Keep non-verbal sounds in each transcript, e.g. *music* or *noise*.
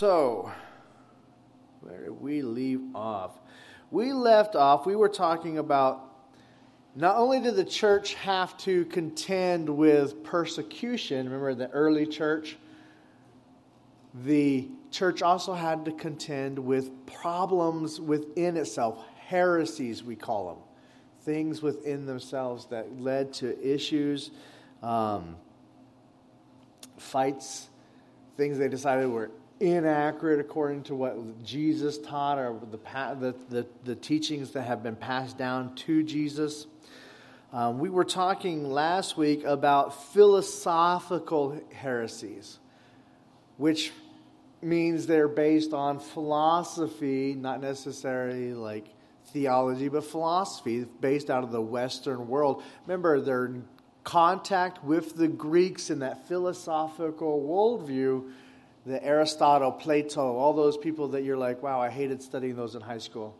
So, where did we leave off? We left off, we were talking about not only did the church have to contend with persecution, remember the early church, the church also had to contend with problems within itself, heresies, we call them, things within themselves that led to issues, um, fights, things they decided were inaccurate according to what Jesus taught or the, the, the, the teachings that have been passed down to Jesus. Um, we were talking last week about philosophical heresies, which means they're based on philosophy, not necessarily like theology, but philosophy based out of the Western world. Remember, they're in contact with the Greeks in that philosophical worldview the Aristotle, Plato, all those people that you're like, wow, I hated studying those in high school.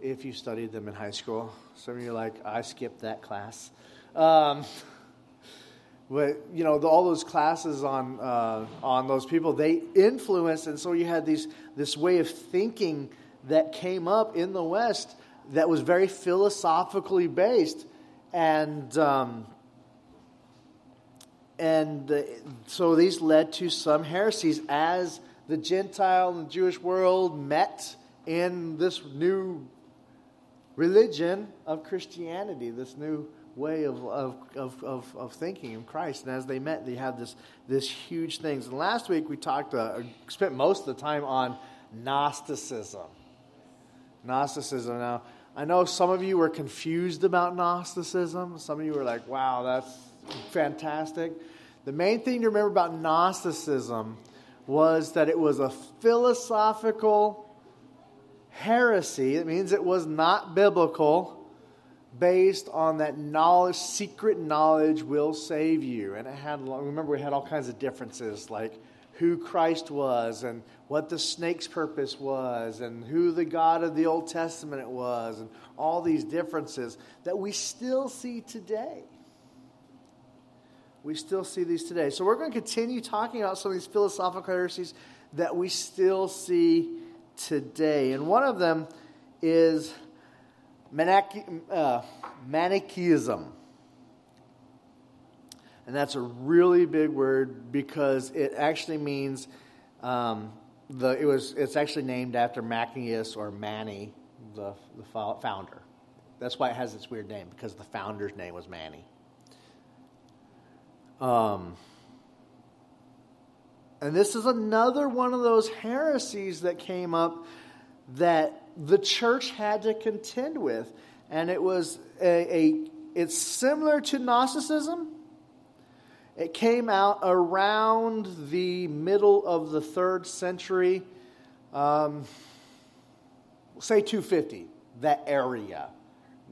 If you studied them in high school, some of you are like, I skipped that class. Um, *laughs* but you know, the, all those classes on uh, on those people, they influenced, and so you had these this way of thinking that came up in the West that was very philosophically based, and um, and so these led to some heresies as the Gentile and Jewish world met in this new religion of Christianity, this new way of, of, of, of, of thinking of Christ. And as they met, they had this, this huge things. And last week we talked, uh, spent most of the time on Gnosticism. Gnosticism. Now, I know some of you were confused about Gnosticism. Some of you were like, wow, that's fantastic. The main thing to remember about Gnosticism was that it was a philosophical heresy. It means it was not biblical, based on that knowledge, secret knowledge will save you. And it had, remember, we had all kinds of differences, like who Christ was, and what the snake's purpose was, and who the God of the Old Testament was, and all these differences that we still see today. We still see these today. So we're going to continue talking about some of these philosophical heresies that we still see today. And one of them is uh, Manichaeism. And that's a really big word because it actually means um, the, it was, it's actually named after Manichaeus or Mani, the, the founder. That's why it has its weird name because the founder's name was Mani. Um, and this is another one of those heresies that came up that the church had to contend with. And it was a, a it's similar to Gnosticism. It came out around the middle of the third century, um, say 250, that area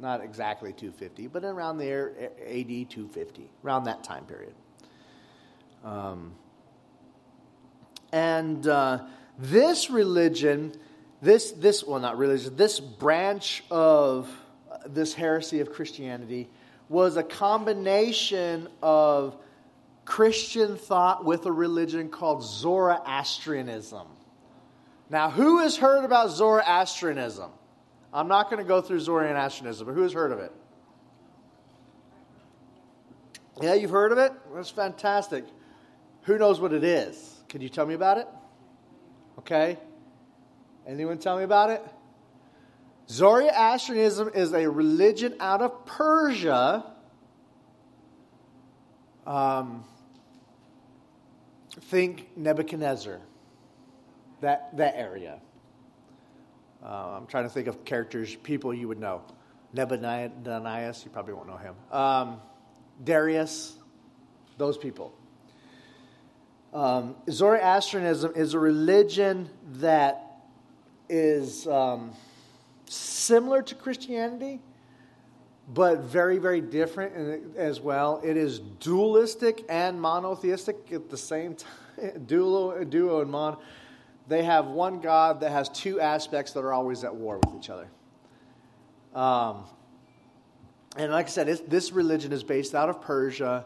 not exactly 250, but around there, AD 250, around that time period. Um, and uh, this religion, this, this, well, not religion, this branch of this heresy of Christianity was a combination of Christian thought with a religion called Zoroastrianism. Now, who has heard about Zoroastrianism? I'm not going to go through Zoroastrianism, but who has heard of it? Yeah, you've heard of it? That's fantastic. Who knows what it is? Can you tell me about it? Okay. Anyone tell me about it? Zoroastrianism is a religion out of Persia. Um, think Nebuchadnezzar, that, that area. Uh, I'm trying to think of characters, people you would know. Nebuchadnezzar, you probably won't know him. Um, Darius, those people. Um, Zoroastrianism is a religion that is um, similar to Christianity, but very, very different as well. It is dualistic and monotheistic at the same *laughs* time. duo, duo and mon they have one God that has two aspects that are always at war with each other. Um, and like I said, this religion is based out of Persia,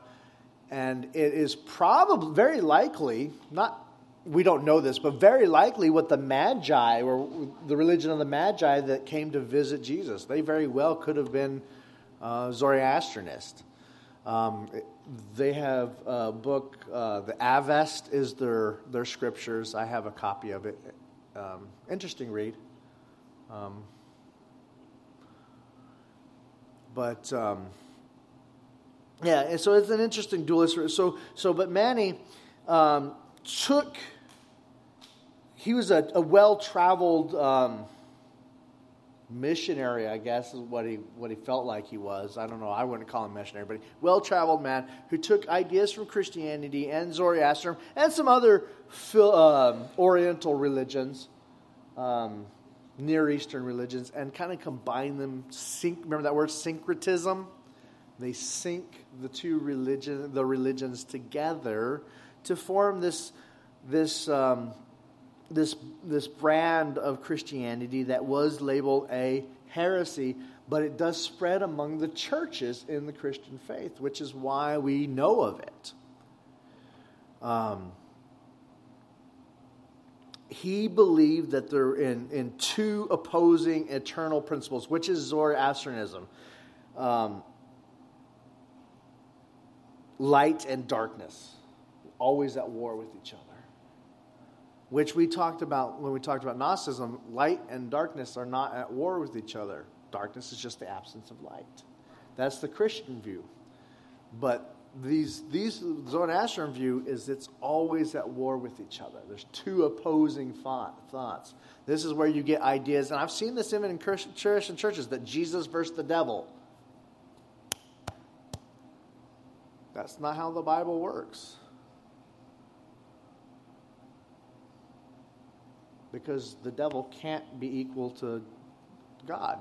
and it is probably very likely, not we don't know this, but very likely what the Magi or the religion of the Magi that came to visit Jesus, they very well could have been uh, Zoroastrianist. Um, they have a book, uh, the Avest is their, their scriptures. I have a copy of it. Um, interesting read. Um, but um, yeah, so it's an interesting dualist. So, so but Mani um, took. He was a, a well traveled um, missionary, I guess, is what he what he felt like he was. I don't know. I wouldn't call him missionary, but well traveled man who took ideas from Christianity and Zoroastrianism and some other um, Oriental religions. Um, Near Eastern religions and kind of combine them. Sync, remember that word syncretism? They sync the two religion, the religions together to form this, this, um, this, this brand of Christianity that was labeled a heresy, but it does spread among the churches in the Christian faith, which is why we know of it. Um, he believed that they're in, in two opposing eternal principles, which is Zoroastrianism um, light and darkness, always at war with each other. Which we talked about when we talked about Gnosticism. Light and darkness are not at war with each other. Darkness is just the absence of light. That's the Christian view. But these these Zoroastrian view is it's always at war with each other. There's two opposing thought, thoughts. This is where you get ideas, and I've seen this even in Christian churches that Jesus versus the devil. That's not how the Bible works. Because the devil can't be equal to God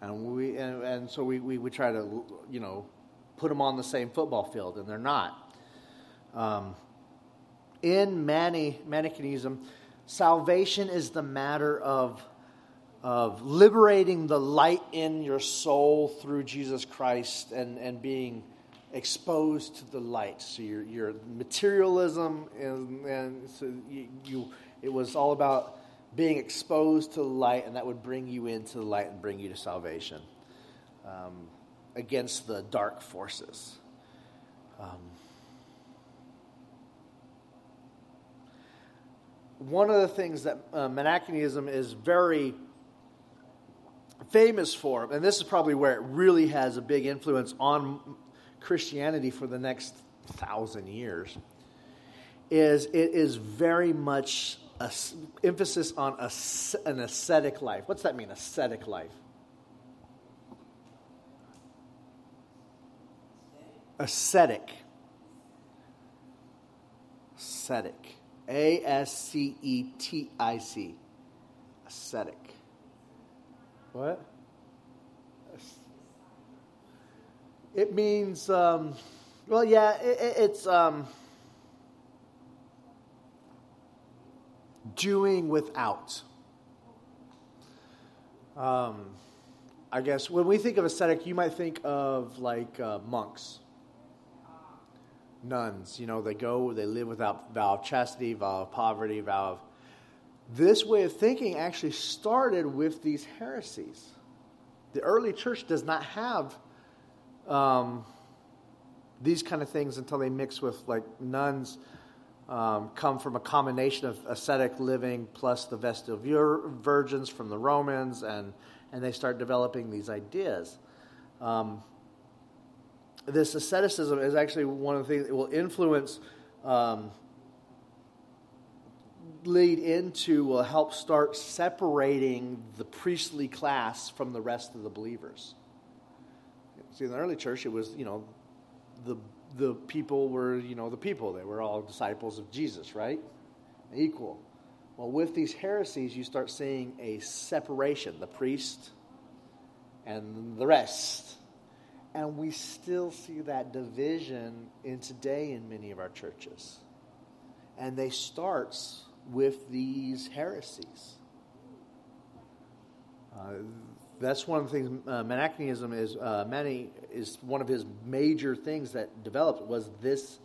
and we and, and so we, we, we try to you know put them on the same football field, and they're not. Um, in Mani, Manichaeism, salvation is the matter of of liberating the light in your soul through Jesus Christ and, and being exposed to the light. So your, your materialism and, and so you, you, it was all about being exposed to the light, and that would bring you into the light and bring you to salvation um, against the dark forces. Um, one of the things that uh, Manichaeism is very famous for, and this is probably where it really has a big influence on Christianity for the next thousand years, is it is very much a, emphasis on a, an ascetic life. What's that mean, ascetic life? Ascetic. Ascetic. A S C E T I C. Ascetic. What? It means, um, well, yeah, it, it's. Um, doing without. Um, I guess when we think of ascetic, you might think of like uh, monks, nuns. You know, they go, they live without vow of chastity, vow of poverty, vow of. This way of thinking actually started with these heresies. The early church does not have um, these kind of things until they mix with like nuns um, come from a combination of ascetic living plus the Vestal Virgins from the Romans, and, and they start developing these ideas. Um, this asceticism is actually one of the things that will influence, um, lead into, will help start separating the priestly class from the rest of the believers. See, in the early church, it was, you know, the the people were, you know, the people. They were all disciples of Jesus, right? Equal. Well, with these heresies, you start seeing a separation the priest and the rest. And we still see that division in today in many of our churches. And they starts with these heresies. Uh, that's one of the things. Uh, is uh, is one of his major things that developed was this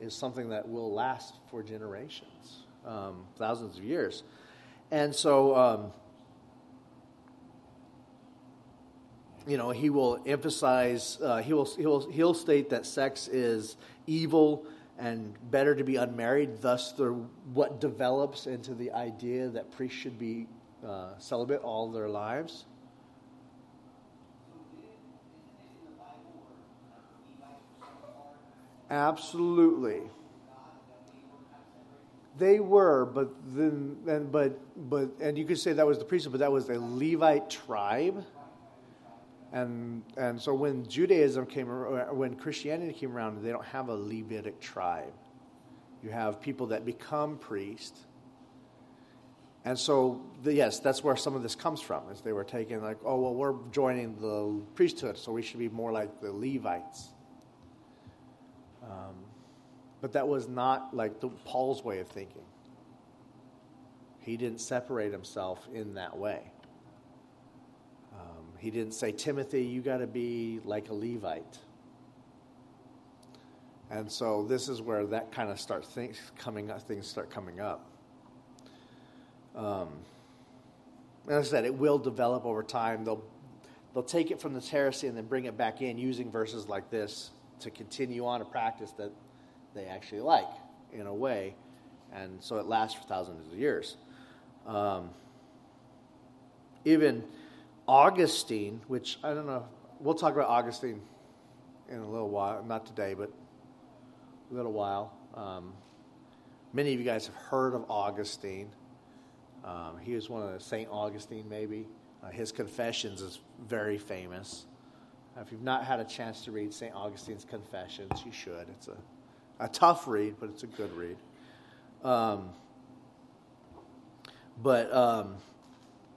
is something that will last for generations, um, thousands of years. And so, um, you know, he will emphasize, uh, he will, he'll, he'll state that sex is evil and better to be unmarried. Thus, the, what develops into the idea that priests should be uh, celibate all their lives. Absolutely. They were, but then, and, but, but, and you could say that was the priesthood, but that was the Levite tribe. And, and so when Judaism came, when Christianity came around, they don't have a Levitic tribe. You have people that become priests. And so, the, yes, that's where some of this comes from, is they were taking like, oh, well, we're joining the priesthood, so we should be more like the Levites. Um, but that was not like the, Paul's way of thinking. He didn't separate himself in that way. Um, he didn't say, Timothy, you got to be like a Levite. And so this is where that kind of starts things coming up, things start coming up. Um, as I said, it will develop over time. They'll they'll take it from the heresy and then bring it back in using verses like this to continue on a practice that they actually like in a way. And so it lasts for thousands of years. Um, even Augustine, which I don't know, we'll talk about Augustine in a little while, not today, but a little while. Um, many of you guys have heard of Augustine. Um, he was one of the St. Augustine, maybe. Uh, his Confessions is very famous. If you've not had a chance to read St. Augustine's Confessions, you should. It's a, a tough read, but it's a good read. Um, but um,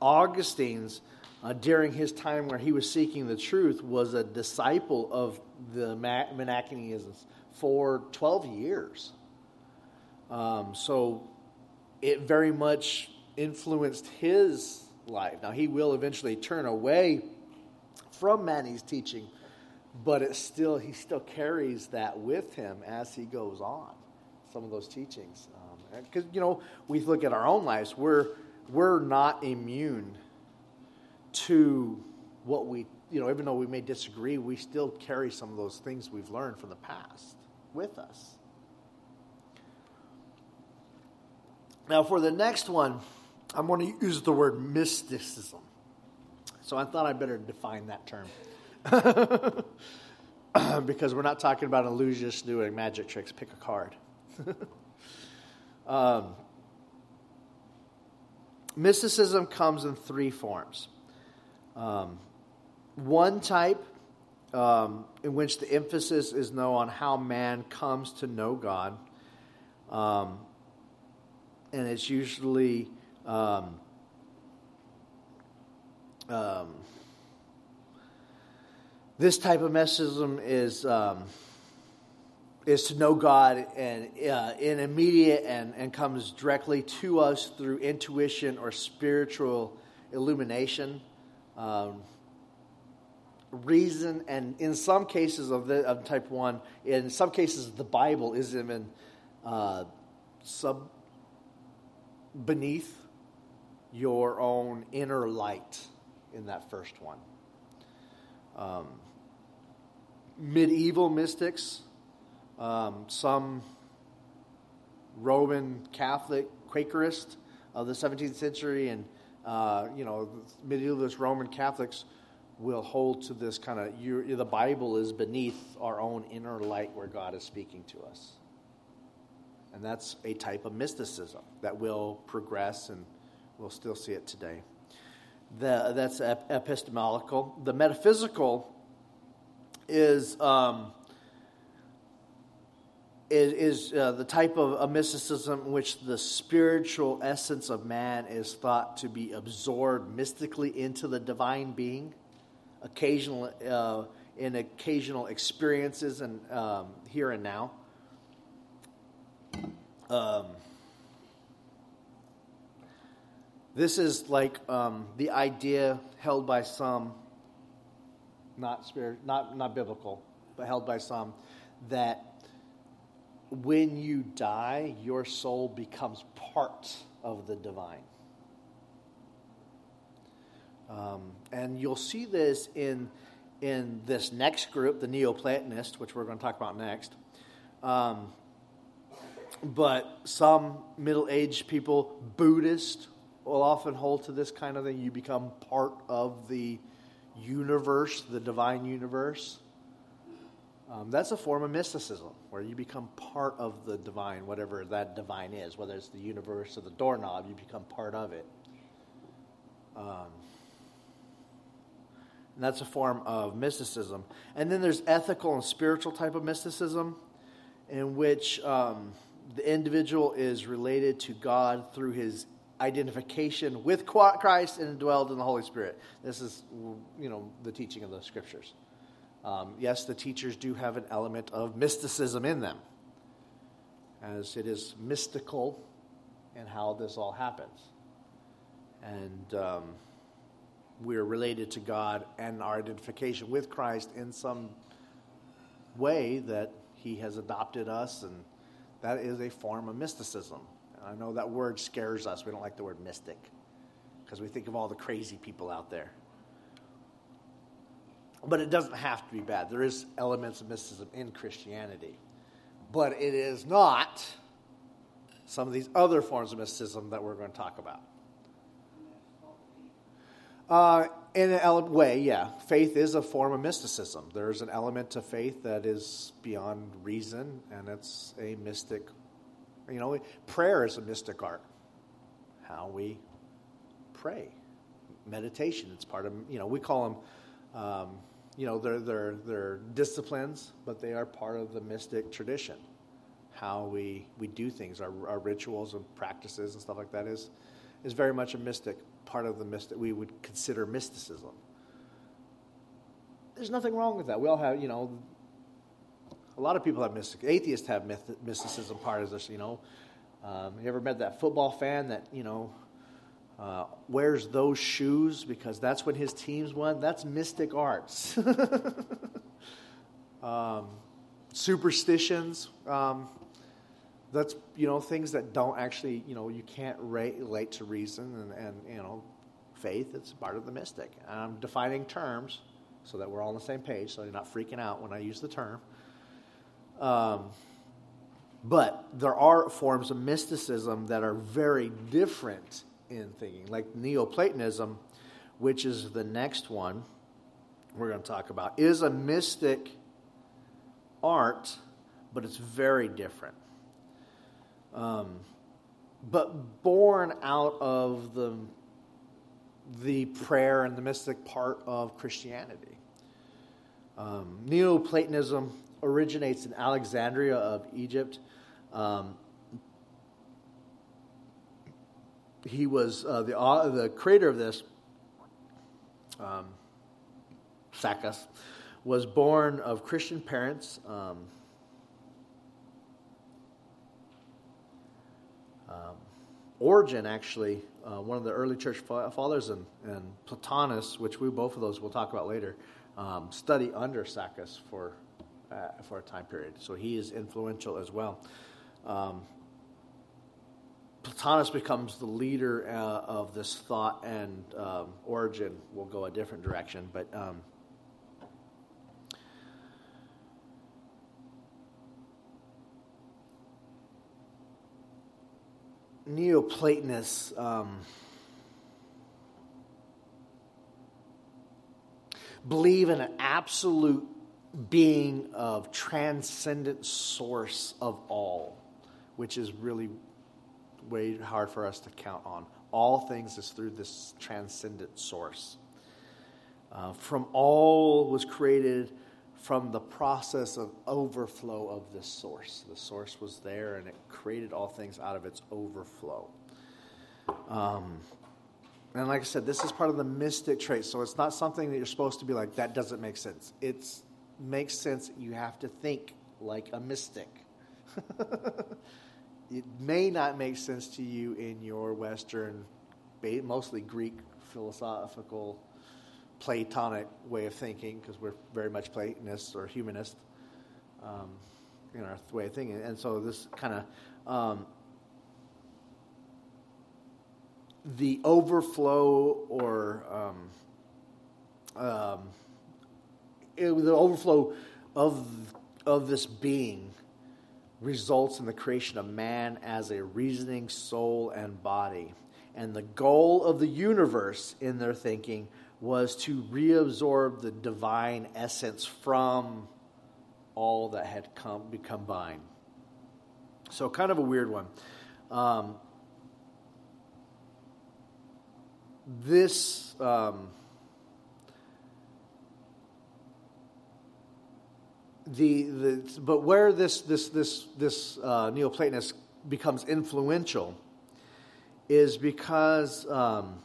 Augustine's, uh, during his time where he was seeking the truth, was a disciple of the Manichaeisms for 12 years. Um, so it very much influenced his life. Now, he will eventually turn away from Mani's teaching, but it still he still carries that with him as he goes on. Some of those teachings, because um, you know we look at our own lives, we're we're not immune to what we you know even though we may disagree, we still carry some of those things we've learned from the past with us. Now, for the next one, I'm going to use the word mysticism. So I thought I'd better define that term. *laughs* because we're not talking about illusionists doing magic tricks. Pick a card. *laughs* um, mysticism comes in three forms. Um, one type um, in which the emphasis is no on how man comes to know God, um, and it's usually um, um, this type of mysticism is um, is to know God and uh, in immediate and, and comes directly to us through intuition or spiritual illumination. Um, reason and in some cases of the of type one in some cases the bible is even uh, sub beneath your own inner light in that first one. Um, medieval mystics, um, some Roman Catholic Quakerist of the 17th century, and uh, you know, medievalist Roman Catholics will hold to this kind of the Bible is beneath our own inner light where God is speaking to us. And that's a type of mysticism that will progress, and we'll still see it today the, that's epistemological. The metaphysical is um, is, is uh, the type of a mysticism in which the spiritual essence of man is thought to be absorbed mystically into the divine being, occasional uh, in occasional experiences and um, here and now. Um, This is like um, the idea held by some, not spirit, not not biblical, but held by some, that when you die, your soul becomes part of the divine. Um, and you'll see this in, in this next group, the Neoplatonists, which we're going to talk about next. Um, but some middle aged people, Buddhist, will often hold to this kind of thing. You become part of the universe, the divine universe. Um, that's a form of mysticism, where you become part of the divine, whatever that divine is, whether it's the universe or the doorknob, you become part of it. Um, and that's a form of mysticism. And then there's ethical and spiritual type of mysticism, in which um, the individual is related to God through his identification with Christ and dwelled in the Holy Spirit. This is, you know, the teaching of the scriptures. Um, yes, the teachers do have an element of mysticism in them, as it is mystical in how this all happens. And um, we're related to God and our identification with Christ in some way that He has adopted us, and that is a form of mysticism. I know that word scares us. We don't like the word mystic because we think of all the crazy people out there. But it doesn't have to be bad. There is elements of mysticism in Christianity. But it is not some of these other forms of mysticism that we're going to talk about. Uh, in an way, yeah. Faith is a form of mysticism. There's an element to faith that is beyond reason, and it's a mystic. You know, prayer is a mystic art. How we pray, meditation. It's part of. You know, we call them. Um, you know, they're, they're, they're disciplines, but they are part of the mystic tradition. How we, we do things, our, our rituals and practices and stuff like that is, is very much a mystic part of the mystic we would consider mysticism. There's nothing wrong with that. We all have, you know, a lot of people have mystic. Atheists have myth, mysticism part of this. You know, um, you ever met that football fan that you know uh, wears those shoes because that's when his teams won. That's mystic arts. *laughs* um, superstitions. Um, that's you know things that don't actually you know you can't relate to reason and, and you know faith. It's part of the mystic. I'm defining terms so that we're all on the same page, so you're not freaking out when I use the term. Um, but there are forms of mysticism that are very different in thinking. Like Neoplatonism, which is the next one we're going to talk about, is a mystic art, but it's very different. Um, but born out of the the prayer and the mystic part of Christianity. Um, Neoplatonism originates in Alexandria of Egypt. Um, he was uh, the, uh, the creator of this, um, was born of Christian parents. Um, um, Origen, actually, uh, one of the early church fathers, and, and Plotinus, which we both of those we'll talk about later, um, study under Sakkas for uh, for a time period. So he is influential as well. Um, Plotinus becomes the leader uh, of this thought, and um, Origen will go a different direction. But um, Neoplatonists um, believe in an absolute being of transcendent source of all, which is really way hard for us to count on. All things is through this transcendent source. Uh, from all was created from the process of overflow of this source. The source was there and it created all things out of its overflow. Um, and like I said, this is part of the mystic trait. So it's not something that you're supposed to be like, that doesn't make sense. It makes sense. You have to think like a mystic. *laughs* it may not make sense to you in your Western, mostly Greek philosophical, Platonic way of thinking, because we're very much Platonists or humanists. Um, in our way of thinking. And so this kind of um, the overflow or um, um, the overflow of of this being results in the creation of man as a reasoning soul and body. And the goal of the universe in their thinking was to reabsorb the divine essence from all that had come be combined. So, kind of a weird one. Um, this um, the, the but where this this this this uh, Neoplatonist becomes influential is because um,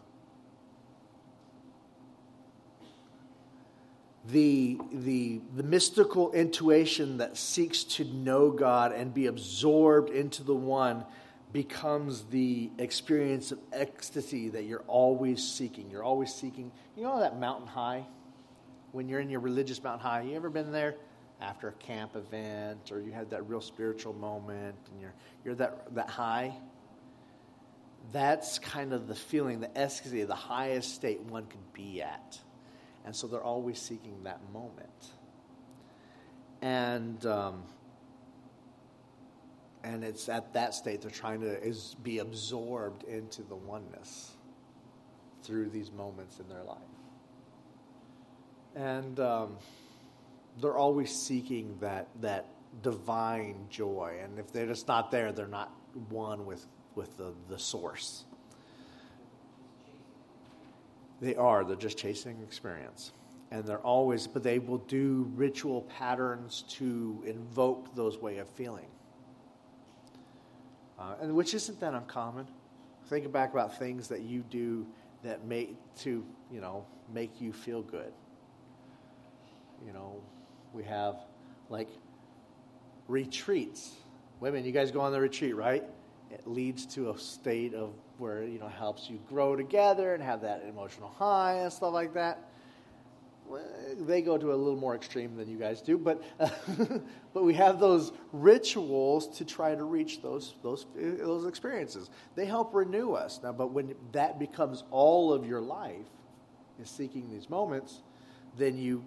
the, the, the mystical intuition that seeks to know God and be absorbed into the one becomes the experience of ecstasy that you're always seeking. You're always seeking. You know that mountain high? When you're in your religious mountain high, you ever been there after a camp event or you had that real spiritual moment and you're, you're that, that high? That's kind of the feeling, the ecstasy, the highest state one could be at. And so they're always seeking that moment. And, um, and it's at that state they're trying to is be absorbed into the oneness through these moments in their life. And um, they're always seeking that, that divine joy. And if they're just not there, they're not one with, with the, the source. They are. They're just chasing experience. And they're always, but they will do ritual patterns to invoke those way of feeling. Uh, and which isn't that uncommon. Think back about things that you do that make to, you know, make you feel good. You know, we have like retreats. Women, you guys go on the retreat, right? It leads to a state of where you know helps you grow together and have that emotional high and stuff like that. They go to a little more extreme than you guys do, but *laughs* but we have those rituals to try to reach those those those experiences. They help renew us now. But when that becomes all of your life, is seeking these moments, then you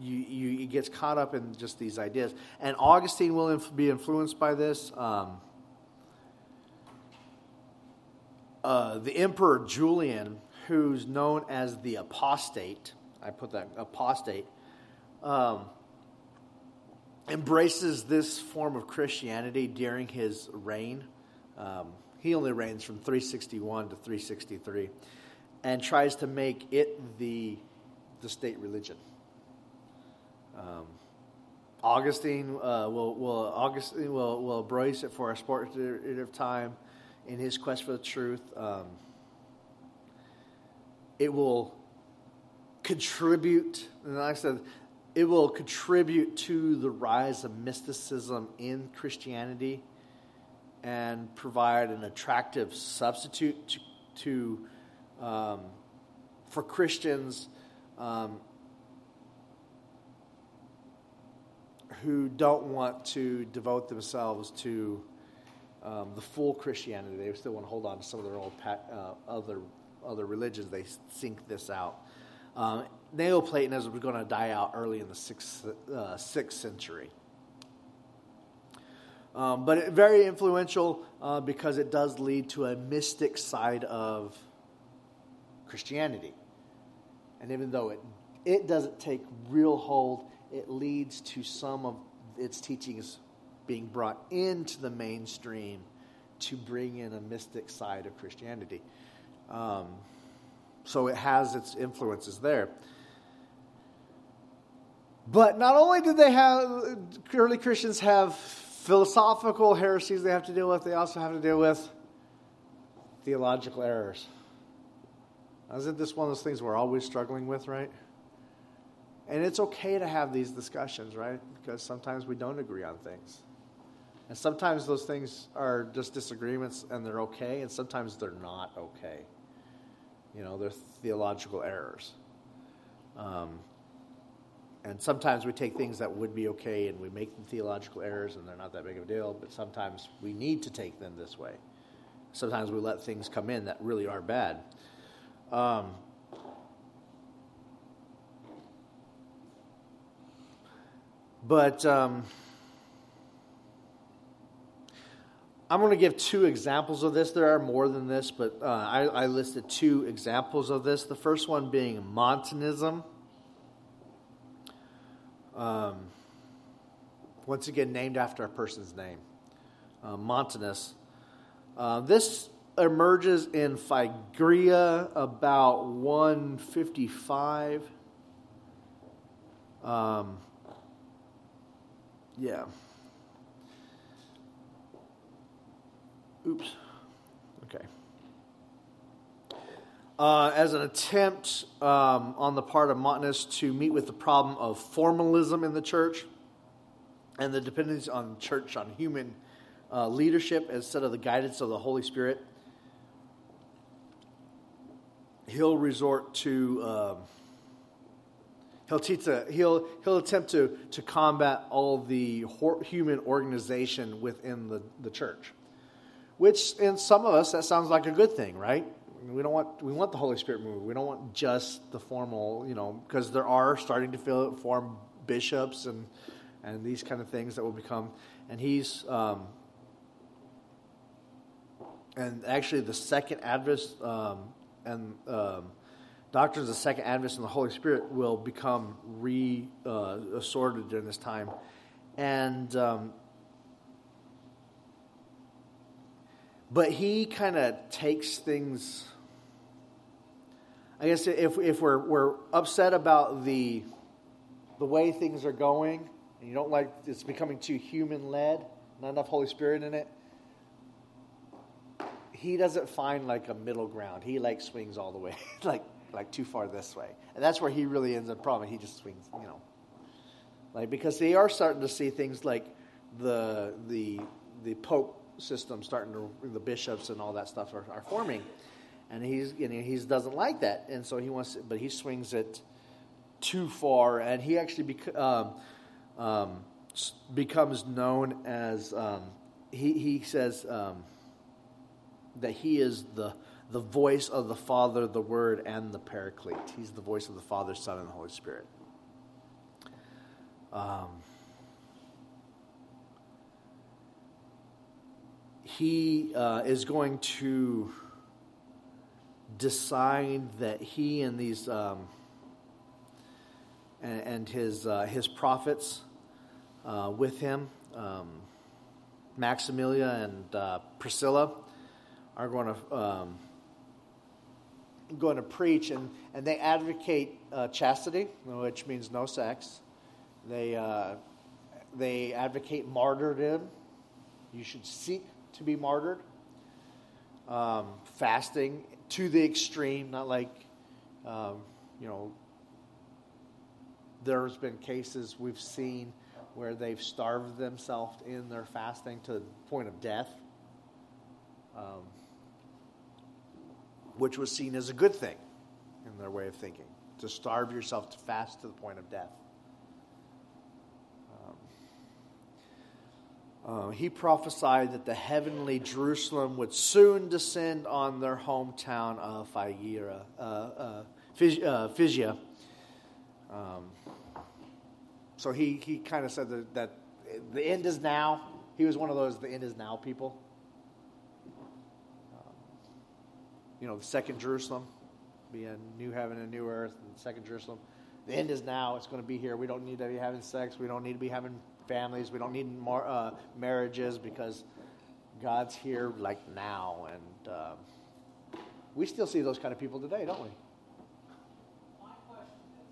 you, you it gets caught up in just these ideas. And Augustine will inf- be influenced by this. Um, uh, the Emperor Julian, who's known as the apostate, I put that apostate, um, embraces this form of Christianity during his reign. Um, he only reigns from 361 to 363 and tries to make it the, the state religion. Um, Augustine uh, will, will Augustine will, will embrace it for a short period of time in his quest for the truth. Um, it will contribute, and like I said, it will contribute to the rise of mysticism in Christianity and provide an attractive substitute to, to um, for Christians um, who don't want to devote themselves to um, the full Christianity. They still want to hold on to some of their old uh, other other religions. They think this out. Um, Neoplatonism was going to die out early in the sixth, uh, sixth century. Um, but it, very influential uh, because it does lead to a mystic side of Christianity. And even though it, it doesn't take real hold, it leads to some of its teachings being brought into the mainstream to bring in a mystic side of Christianity. Um, so it has its influences there. But not only did they have, early Christians have philosophical heresies they have to deal with, they also have to deal with theological errors. Isn't this one of those things we're always struggling with, right? And it's okay to have these discussions, right? Because sometimes we don't agree on things. And sometimes those things are just disagreements and they're okay, and sometimes they're not okay. You know, they're theological errors. Um, and sometimes we take things that would be okay and we make them theological errors and they're not that big of a deal, but sometimes we need to take them this way. Sometimes we let things come in that really are bad. Um, but um, I'm going to give two examples of this. There are more than this, but uh, I, I listed two examples of this. The first one being Montanism. Um, once again, named after a person's name, uh, Montanus. Uh, this emerges in Phrygia about 155. Um, yeah. Oops. Okay. Uh, as an attempt um, on the part of Montanus to meet with the problem of formalism in the church and the dependence on church on human uh, leadership instead of the guidance of the Holy Spirit, he'll resort to. Um, he'll he'll he'll attempt to to combat all the human organization within the, the church which in some of us that sounds like a good thing, right? We don't want we want the Holy Spirit move. We don't want just the formal, you know, because there are starting to fill, form bishops and and these kind of things that will become. And he's um, and actually the second Advent um, and um, doctrines of the second Advent and the Holy Spirit will become re uh, assorted during this time, and um, But he kind of takes things. I guess if, if we're, we're upset about the, the way things are going, and you don't like it's becoming too human led, not enough Holy Spirit in it, he doesn't find like a middle ground. He like swings all the way, *laughs* like like too far this way, and that's where he really ends up problem. He just swings, you know, like because they are starting to see things like the the the Pope system starting to the bishops and all that stuff are, are forming, and he's you know, he doesn't like that, and so he wants, but he swings it too far, and he actually bec- um, um, becomes known as um, he he says um, that he is the the voice of the Father, the Word, and the Paraclete. He's the voice of the Father, Son, and the Holy Spirit. Um, he uh, is going to decide that he and these um, and, and, his uh, his prophets uh, with him, um, Maximilla and uh, Priscilla, are going to um, going to preach, and and they advocate uh, chastity, which means no sex. They uh, they advocate martyrdom. You should seek to be martyred. Um, fasting to the extreme, not like, um, you know, there's been cases we've seen where they've starved themselves in their fasting to the point of death, um, which was seen as a good thing in their way of thinking to starve yourself to fast to the point of death. Uh, he prophesied that the heavenly Jerusalem would soon descend on their hometown of Phrygia. Uh, uh, uh um, so he, he kind of said that, that, the end is now. He was one of those the end is now people. Um, you know, the second Jerusalem, be a new heaven and new earth, and second Jerusalem. The end is now. It's going to be here. We don't need to be having sex. We don't need to be having families. We don't need more uh, marriages because God's here like now. And uh, we still see those kind of people today, don't we? My question is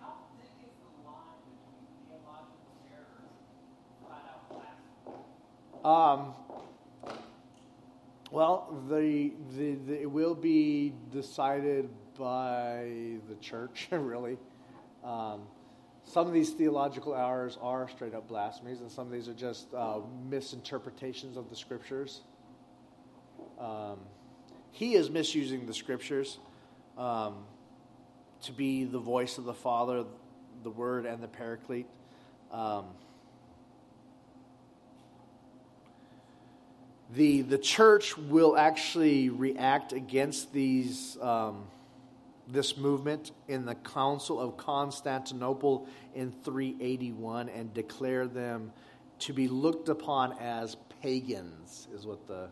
how thin is the line between theological errors and out. Um, well, the, the, the, it will be decided by the church, *laughs* really. Um, some of these theological errors are straight up blasphemies, and some of these are just uh, misinterpretations of the scriptures. Um, he is misusing the scriptures um, to be the voice of the Father, the Word and the Paraclete. The the church will actually react against these um, this movement in the Council of Constantinople in 381 and declare them to be looked upon as pagans, is what the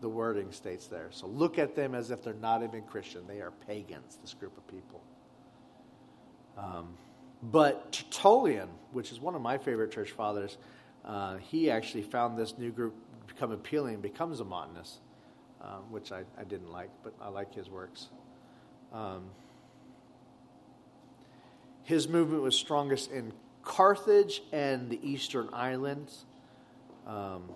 the wording states there. So look at them as if they're not even Christian. They are pagans, this group of people. Um, but Tertullian, which is one of my favorite church fathers, uh, he actually found this new group become appealing becomes a Montanist, um, which I, I, didn't like, but I like his works. Um, his movement was strongest in Carthage and the eastern islands. Um,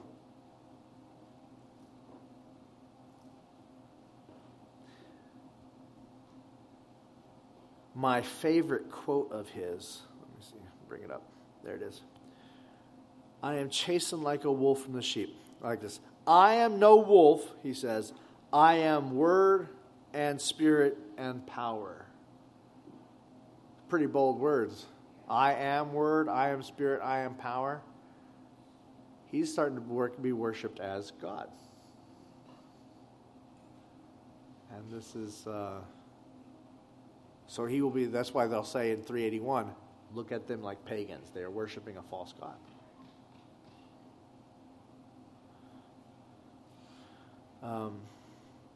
my favorite quote of his, let me see, bring it up. There it is. I am chastened like a wolf from the sheep. Like this. I am no wolf, he says. I am word and spirit and power. Pretty bold words. I am word, I am spirit, I am power. He's starting to work, be worshipped as God. And this is. Uh, so he will be, that's why they'll say in 381, look at them like pagans. They are worshiping a false God. Um,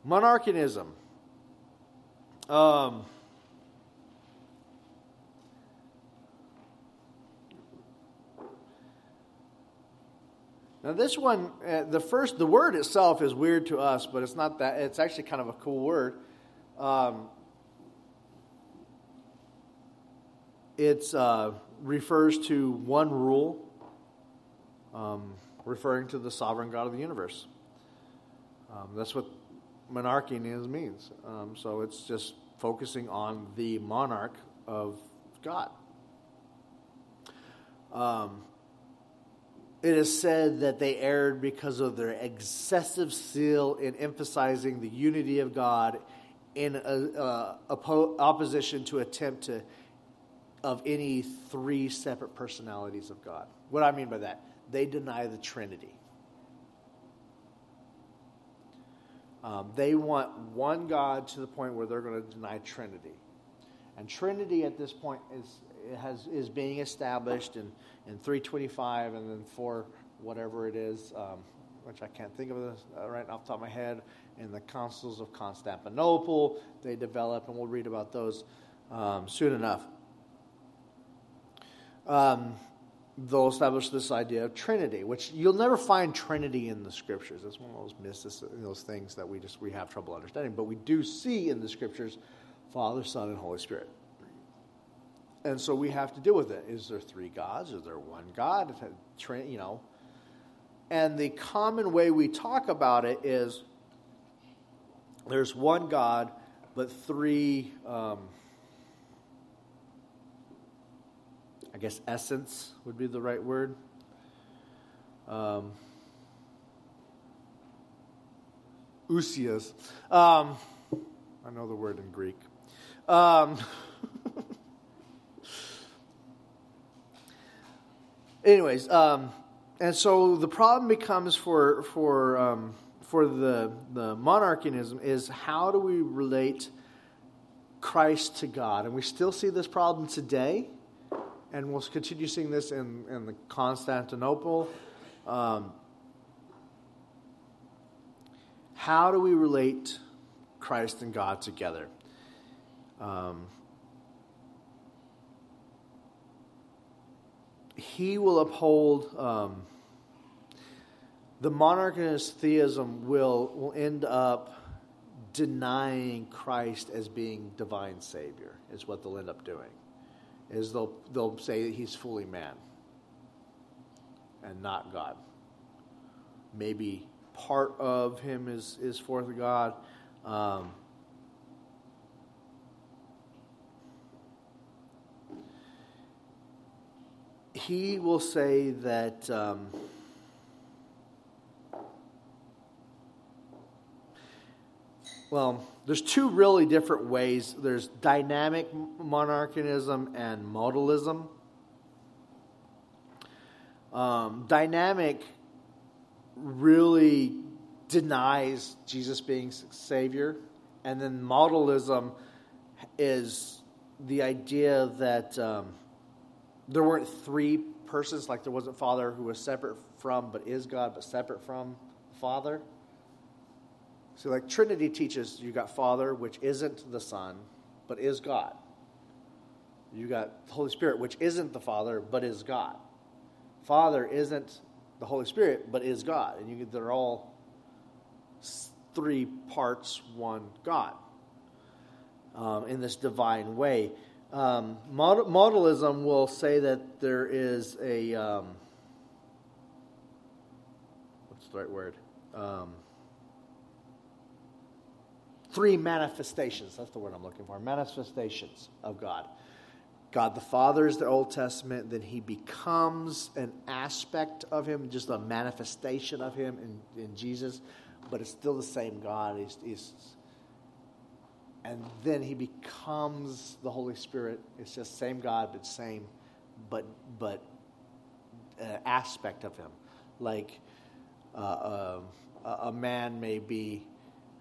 monarchianism. Um, now this one, uh, the first, the word itself is weird to us, but it's not that. It's actually kind of a cool word. Um, It uh, refers to one rule, um, referring to the sovereign God of the universe. Um, that's what monarchianism means. Um, so it's just focusing on the monarch of God. Um, it is said that they erred because of their excessive zeal in emphasizing the unity of God in a, uh, opposition to attempt to of any three separate personalities of God. What I mean by that, they deny the Trinity. Um, they want one God to the point where they're going to deny Trinity. And Trinity at this point is, has, is being established in, in 325 and then 4, whatever it is, um, which I can't think of this uh, right off the top of my head, in the councils of Constantinople. They develop, and we'll read about those um, soon enough um, they'll establish this idea of Trinity, which you'll never find Trinity in the Scriptures. It's one of those mystics, those things that we just we have trouble understanding. But we do see in the Scriptures Father, Son, and Holy Spirit. And so we have to deal with it. Is there three gods? Is there one God? You know. And the common way we talk about it is there's one God, but three. Um, I guess essence would be the right word. Um. Um, I know the word in Greek. Um, *laughs* anyways, um, and so the problem becomes for for um, for the the monarchianism is how do we relate Christ to God, and we still see this problem today and we'll continue seeing this in, in the Constantinople. Um, how do we relate Christ and God together? Um, he will uphold um, the monarchist theism will, will end up denying Christ as being divine Savior, is what they'll end up doing is they'll, they'll say that he's fully man and not God. Maybe part of him is, is fourth God. Um, he will say that um, well, there's two really different ways. There's dynamic monarchianism and modalism. Um, dynamic really denies Jesus being Savior, and then modalism is the idea that um, there weren't three persons, like there wasn't Father who was separate from, but is God, but separate from Father. So, like Trinity teaches, you got Father, which isn't the Son, but is God. You got the Holy Spirit, which isn't the Father, but is God. Father isn't the Holy Spirit, but is God. And you, they're all three parts, one God um, in this divine way. Um, modalism will say that there is a um, what's the right word? Three manifestations. That's the word I'm looking for. Manifestations of God. God the Father is the Old Testament, then he becomes an aspect of him, just a manifestation of him in, in Jesus, but it's still the same God. He's, he's, and then he becomes the Holy Spirit. It's just same God, but same, but but uh, aspect of him. Like uh, uh, a man may be,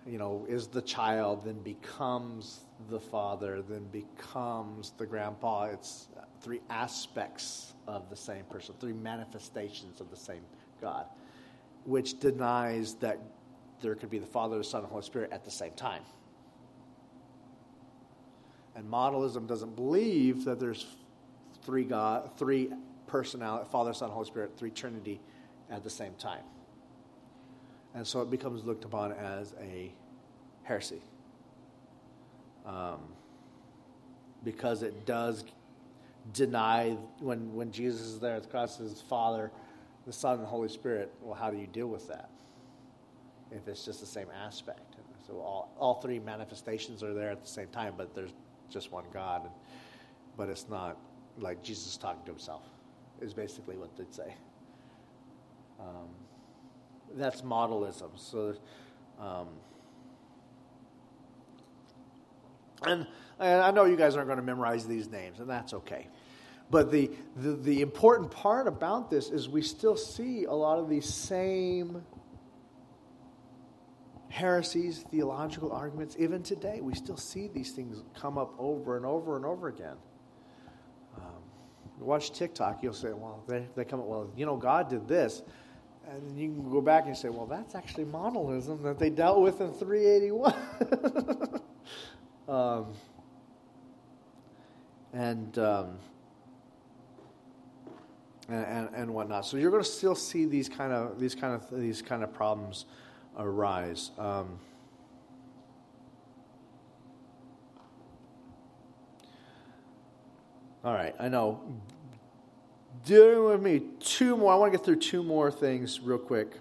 you know, is the child, then becomes the father, then becomes the grandpa. It's three aspects of the same person, three manifestations of the same God, which denies that there could be the Father, the Son, and the Holy Spirit at the same time. And modalism doesn't believe that there's three God, three personality, Father, Son, Holy Spirit, three Trinity at the same time. And so it becomes looked upon as a heresy. Um, because it does deny when, when Jesus is there at the cross, his Father, the Son, and the Holy Spirit. Well, how do you deal with that? If it's just the same aspect. So all, all three manifestations are there at the same time, but there's just one God. And, but it's not like Jesus talking to himself, is basically what they'd say. Um, that's modalism. So, um, and, and I know you guys aren't going to memorize these names, and that's okay. But the, the, the important part about this is we still see a lot of these same heresies, theological arguments. Even today, we still see these things come up over and over and over again. Um, watch TikTok, you'll say, well, they, they come up, well, you know, God did this. And then you can go back and say, well, that's actually modalism that they dealt with in 381. *laughs* um, and, um, and, and, and whatnot. So you're going to still see these kind of these kind of these kind of problems arise. Um, all right, I know. Dealing with me, two more. I want to get through two more things real quick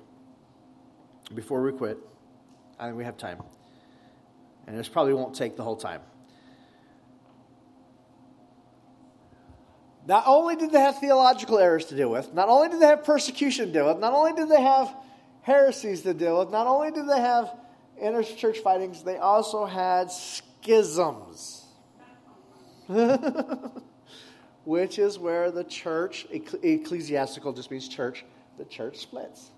before we quit. I think we have time. And this probably won't take the whole time. Not only did they have theological errors to deal with, not only did they have persecution to deal with, not only did they have heresies to deal with. Not only did they have inter-church fightings, they also had schisms. *laughs* Which is where the church, ecclesiastical just means church, the church splits.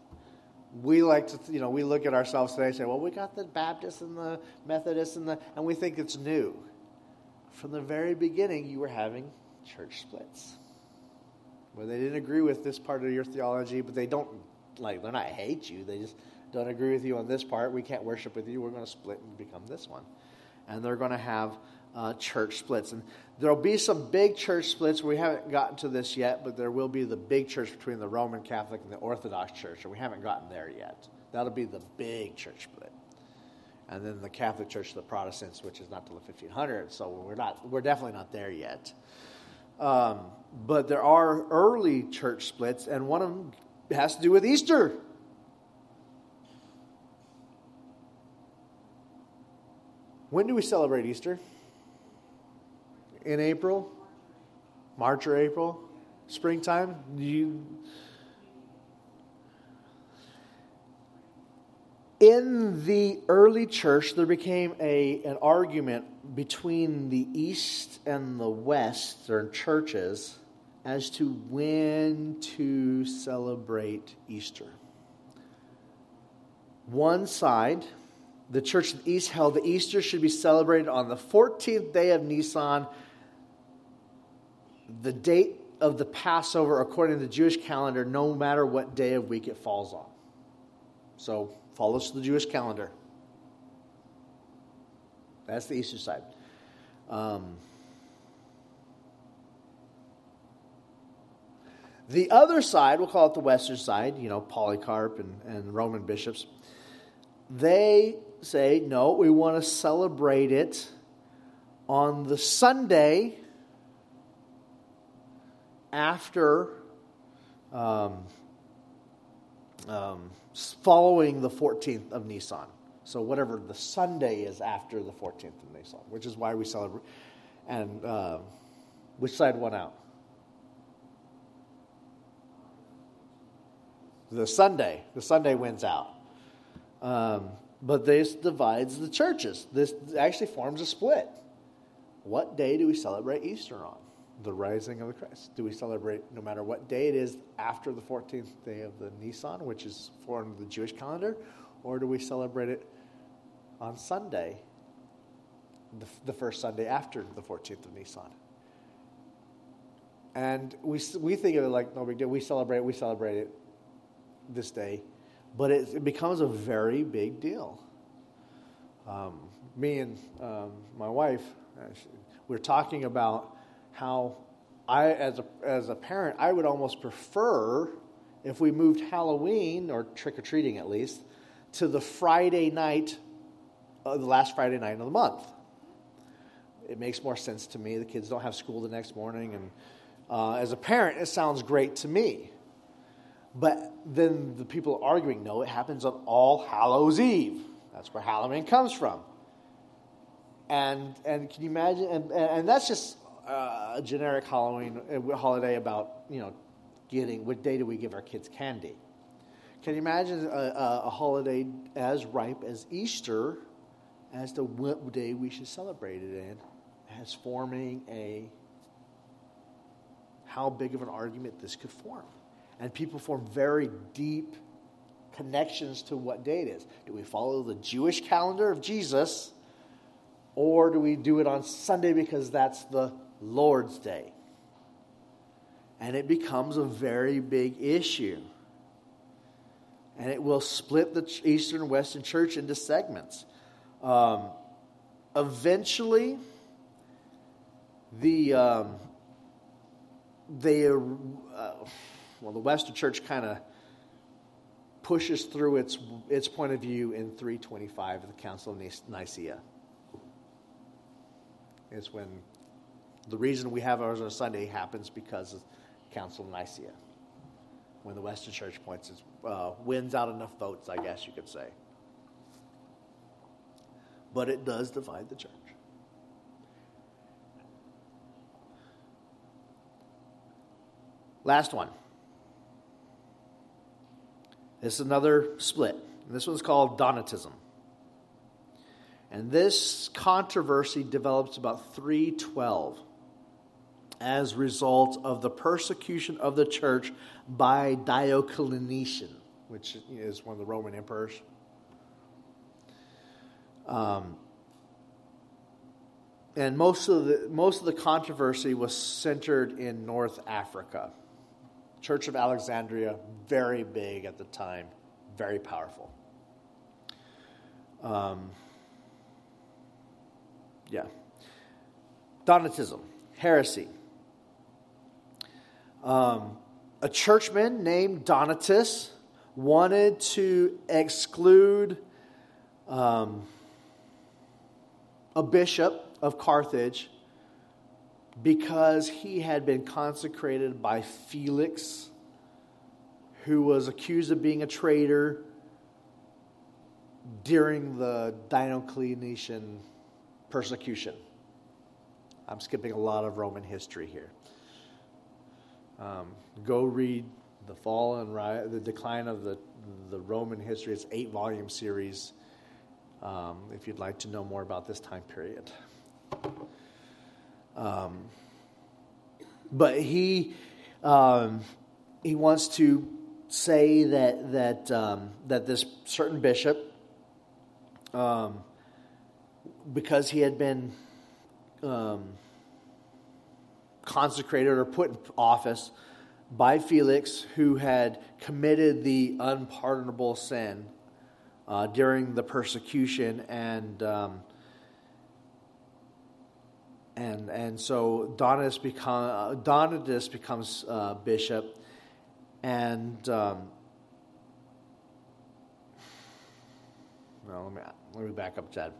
We like to, you know, we look at ourselves today and say, well, we got the Baptists and the Methodists and the, and we think it's new. From the very beginning, you were having church splits where they didn't agree with this part of your theology, but they don't like they're not hate you. They just don't agree with you on this part. We can't worship with you. We're going to split and become this one. And they're going to have uh, church splits. And there'll be some big church splits. We haven't gotten to this yet, but there will be the big church between the Roman Catholic and the Orthodox Church, and we haven't gotten there yet. That'll be the big church split. And then the Catholic Church, the Protestants, which is not till the 1500s, so we're not, we're definitely not there yet. Um, but there are early church splits, and one of them has to do with Easter. When do we celebrate Easter? In April? March or April? Springtime? You in the early church, there became a, an argument between the East and the West, or churches, as to when to celebrate Easter. One side, the Church of the East, held that Easter should be celebrated on the 14th day of Nisan, the date of the Passover according to the Jewish calendar, no matter what day of week it falls on. So, follows the Jewish calendar. That's the Easter side. Um, the other side, we'll call it the Western side, you know, Polycarp and, and Roman bishops, they say, no, we want to celebrate it on the Sunday after um, um, following the 14th of Nisan. So, whatever the Sunday is after the 14th of Nisan, which is why we celebrate. And uh, which side won out? The Sunday. The Sunday wins out. Um, but this divides the churches. This actually forms a split. What day do we celebrate Easter on? The rising of the Christ? Do we celebrate no matter what day it is after the 14th day of the Nisan, which is for the Jewish calendar, or do we celebrate it on Sunday, the, the first Sunday after the 14th of Nisan? And we, we think of it like no big deal. We celebrate, we celebrate it this day, but it, it becomes a very big deal. Um, me and um, my wife, uh, we we're talking about how I, as a, as a parent, I would almost prefer if we moved Halloween, or trick or treating at least, to the Friday night, uh, the last Friday night of the month. It makes more sense to me. The kids don't have school the next morning. And uh, as a parent, it sounds great to me. But then the people arguing, no, it happens on All Hallows Eve. That's where Halloween comes from. And, and can you imagine? And, and that's just uh, a generic Halloween uh, holiday about, you know, getting, what day do we give our kids candy? Can you imagine a, a holiday as ripe as Easter as the day we should celebrate it in as forming a how big of an argument this could form. And people form very deep connections to what day it is. Do we follow the Jewish calendar of Jesus, or do we do it on Sunday because that's the Lord's Day. And it becomes a very big issue. And it will split the Eastern and Western Church into segments. Um, eventually, the um, they uh, well, the Western Church kind of pushes through its its point of view in 325 of the Council of Nicaea. It's when the reason we have ours on Sunday happens because of Council of Nicaea. When the Western Church points, uh, wins out enough votes, I guess you could say. But it does divide the church. Last one. This is another split. This one's called Donatism. And this controversy develops about 312 as a result of the persecution of the church by Diocletian, which is one of the Roman emperors. Um, and most of the most of the controversy was centered in North Africa. Church of Alexandria, very big at the time, very powerful. Um, yeah. Donatism, heresy. Um, a churchman named Donatus wanted to exclude um, a bishop of Carthage because he had been consecrated by Felix, who was accused of being a traitor during the Diocletian persecution. I'm skipping a lot of Roman history here. Um, go read the fall and the decline of the the Roman history. It's eight volume series. Um, if you'd like to know more about this time period. Um, but he um, he wants to say that that um, that this certain bishop, um, because he had been consecrated or put in office by Felix, who had committed the unpardonable sin uh, during the persecution and um, and and so Donatus become uh, Donatus becomes uh, bishop, and um, well, let me let me back up, Chad.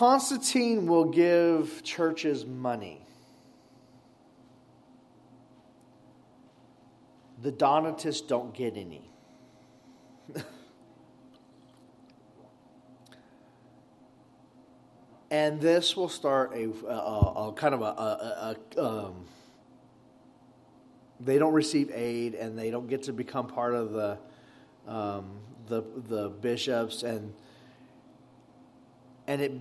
Constantine will give churches money. The Donatists don't get any. *laughs* and this will start a, a, a kind of a, a um, they don't receive aid and they don't get to become part of the um, the the bishops and and it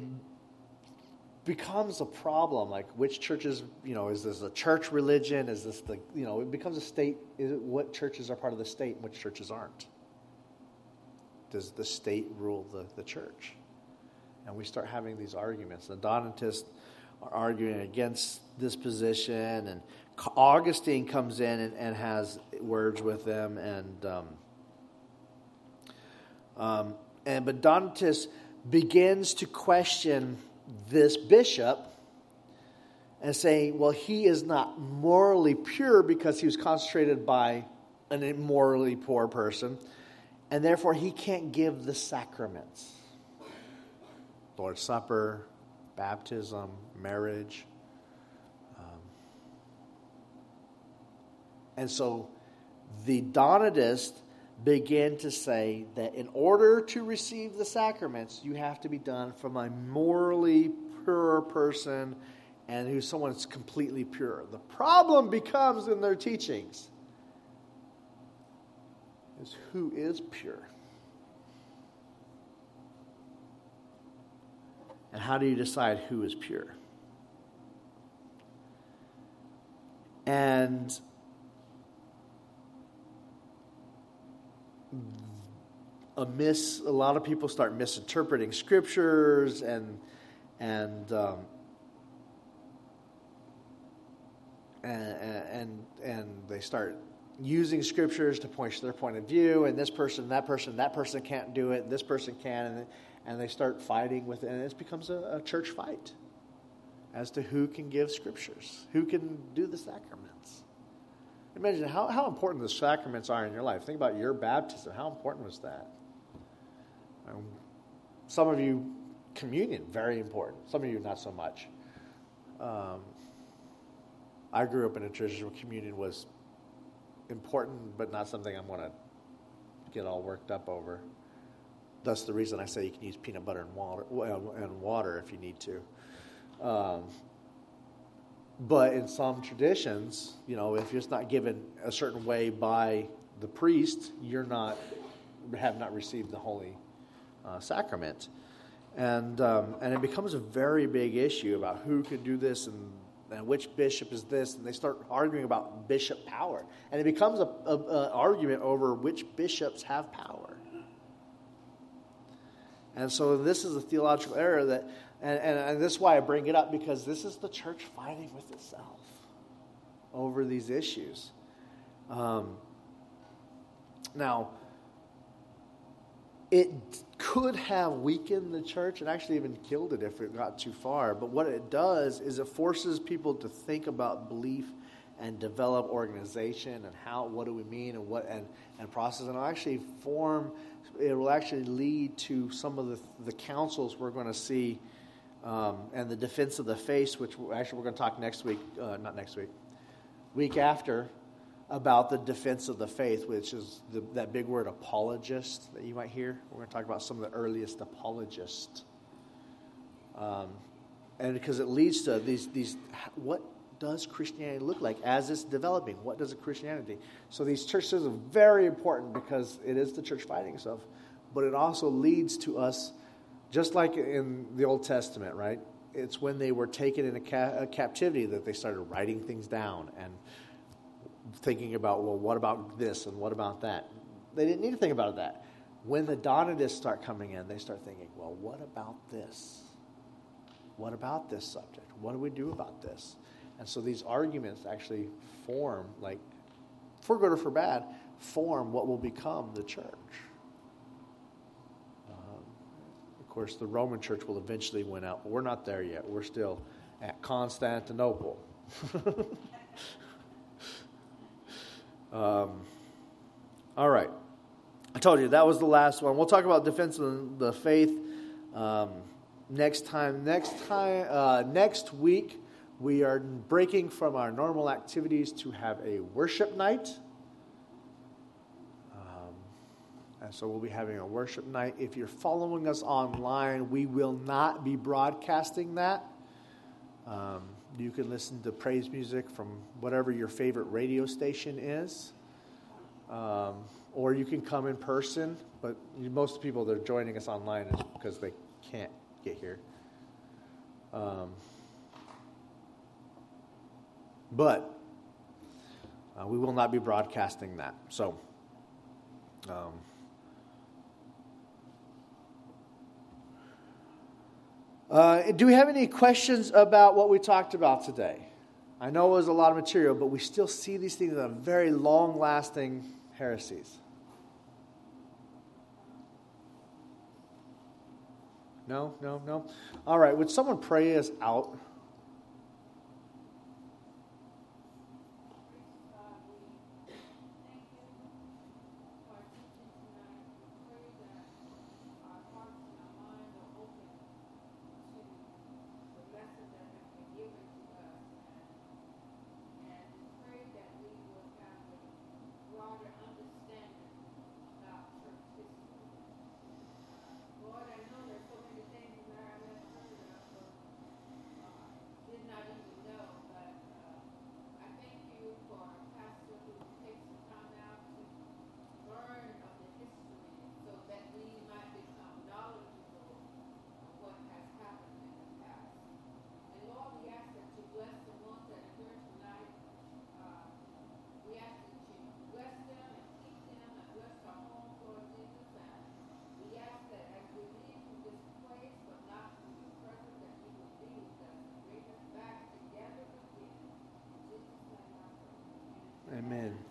becomes a problem like which churches you know is this a church religion? Is this the you know it becomes a state what churches are part of the state and which churches aren't? Does the state rule the, the church? And we start having these arguments. The Donatists are arguing against this position, and Augustine comes in and, and has words with them, and um, um, and but Donatist begins to question this bishop and saying, well, he is not morally pure because he was concentrated by an immorally poor person, and therefore he can't give the sacraments. Lord's Supper, baptism, marriage. Um, and so the Donatists begin to say that in order to receive the sacraments, you have to be done from a morally pure person and who's someone that's completely pure. The problem becomes in their teachings is who is pure. And how do you decide who is pure? And a miss a lot of people start misinterpreting scriptures and and um, and, and and they start using scriptures to point to their point of view and this person that person that person can't do it and this person can and and they start fighting with it, and it becomes a, a church fight as to who can give scriptures, who can do the sacraments. Imagine how, how important the sacraments are in your life. Think about your baptism. How important was that? Um, some of you, communion, very important. Some of you, not so much. Um, I grew up in a church where communion was important, but not something I'm going to get all worked up over. That's the reason I say you can use peanut butter and water, and water if you need to. Um, but in some traditions, you know, if it's not given a certain way by the priest, you're not have not received the holy uh, sacrament, and um, and it becomes a very big issue about who can do this and, and which bishop is this, and they start arguing about bishop power, and it becomes a, a, a argument over which bishops have power. And so this is a theological error that, and, and, and this is why I bring it up because this is the church fighting with itself over these issues. Um, now, it could have weakened the church and actually even killed it if it got too far. But what it does is it forces people to think about belief and develop organization and how what do we mean and what and, and process and actually form it will actually lead to some of the, the councils we're going to see um, and the defense of the faith, which actually we're going to talk next week, uh, not next week, week after, about the defense of the faith, which is the, that big word apologist that you might hear. We're going to talk about some of the earliest apologists. Um, and because it leads to these, these what does Christianity look like as it's developing? What does a Christianity? So these churches are very important because it is the church fighting stuff, but it also leads to us, just like in the Old Testament, right? It's when they were taken into ca- uh, captivity that they started writing things down and thinking about, well, what about this and what about that? They didn't need to think about that. When the Donatists start coming in, they start thinking, well, what about this? What about this subject? What do we do about this? And so these arguments actually form, like, for good or for bad, form what will become the church. Um, of course, the Roman church will eventually win out, but we're not there yet. We're still at Constantinople. *laughs* um, all right. I told you that was the last one. We'll talk about defense of the faith um, next time. Next time, uh, next week, we are breaking from our normal activities to have a worship night. Um, and so we'll be having a worship night. If you're following us online, we will not be broadcasting that. Um, you can listen to praise music from whatever your favorite radio station is. Um, or you can come in person. But most people that are joining us online is because they can't get here. Um, but uh, we will not be broadcasting that. So, um, uh, do we have any questions about what we talked about today? I know it was a lot of material, but we still see these things as very long lasting heresies. No, no, no. All right, would someone pray us out?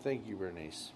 Thank you, Bernice.